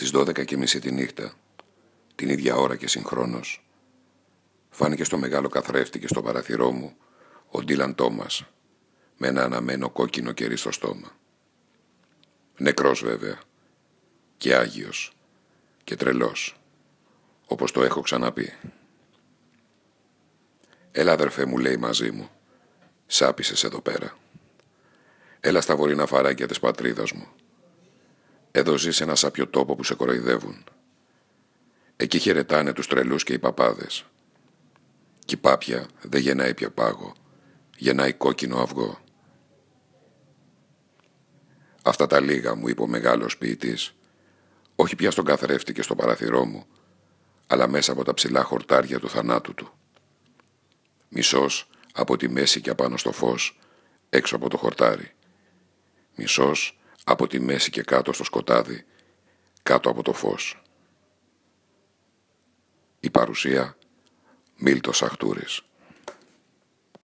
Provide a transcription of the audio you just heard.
Στις 12 και μισή τη νύχτα, την ίδια ώρα και συγχρόνως, φάνηκε στο μεγάλο καθρέφτη και στο παραθυρό μου ο Ντίλαν Τόμας, με ένα αναμένο κόκκινο κερί στο στόμα. Νεκρός βέβαια, και Άγιος, και τρελός, όπως το έχω ξαναπεί. Έλα αδερφέ μου λέει μαζί μου, σάπισες εδώ πέρα. Έλα στα βορεινά φαράγγια της πατρίδας μου. Εδώ ζει σε ένα σάπιο τόπο που σε κοροϊδεύουν. Εκεί χαιρετάνε τους τρελούς και οι παπάδες. Κι η πάπια δεν γεννάει πια πάγο, γεννάει κόκκινο αυγό. Αυτά τα λίγα μου είπε ο μεγάλος ποιητής, όχι πια στον καθρέφτη και στο παραθυρό μου, αλλά μέσα από τα ψηλά χορτάρια του θανάτου του. Μισός από τη μέση και απάνω στο φως, έξω από το χορτάρι. Μισός από τη μέση και κάτω στο σκοτάδι, κάτω από το φως. Η παρουσία Μίλτος Αχτούρης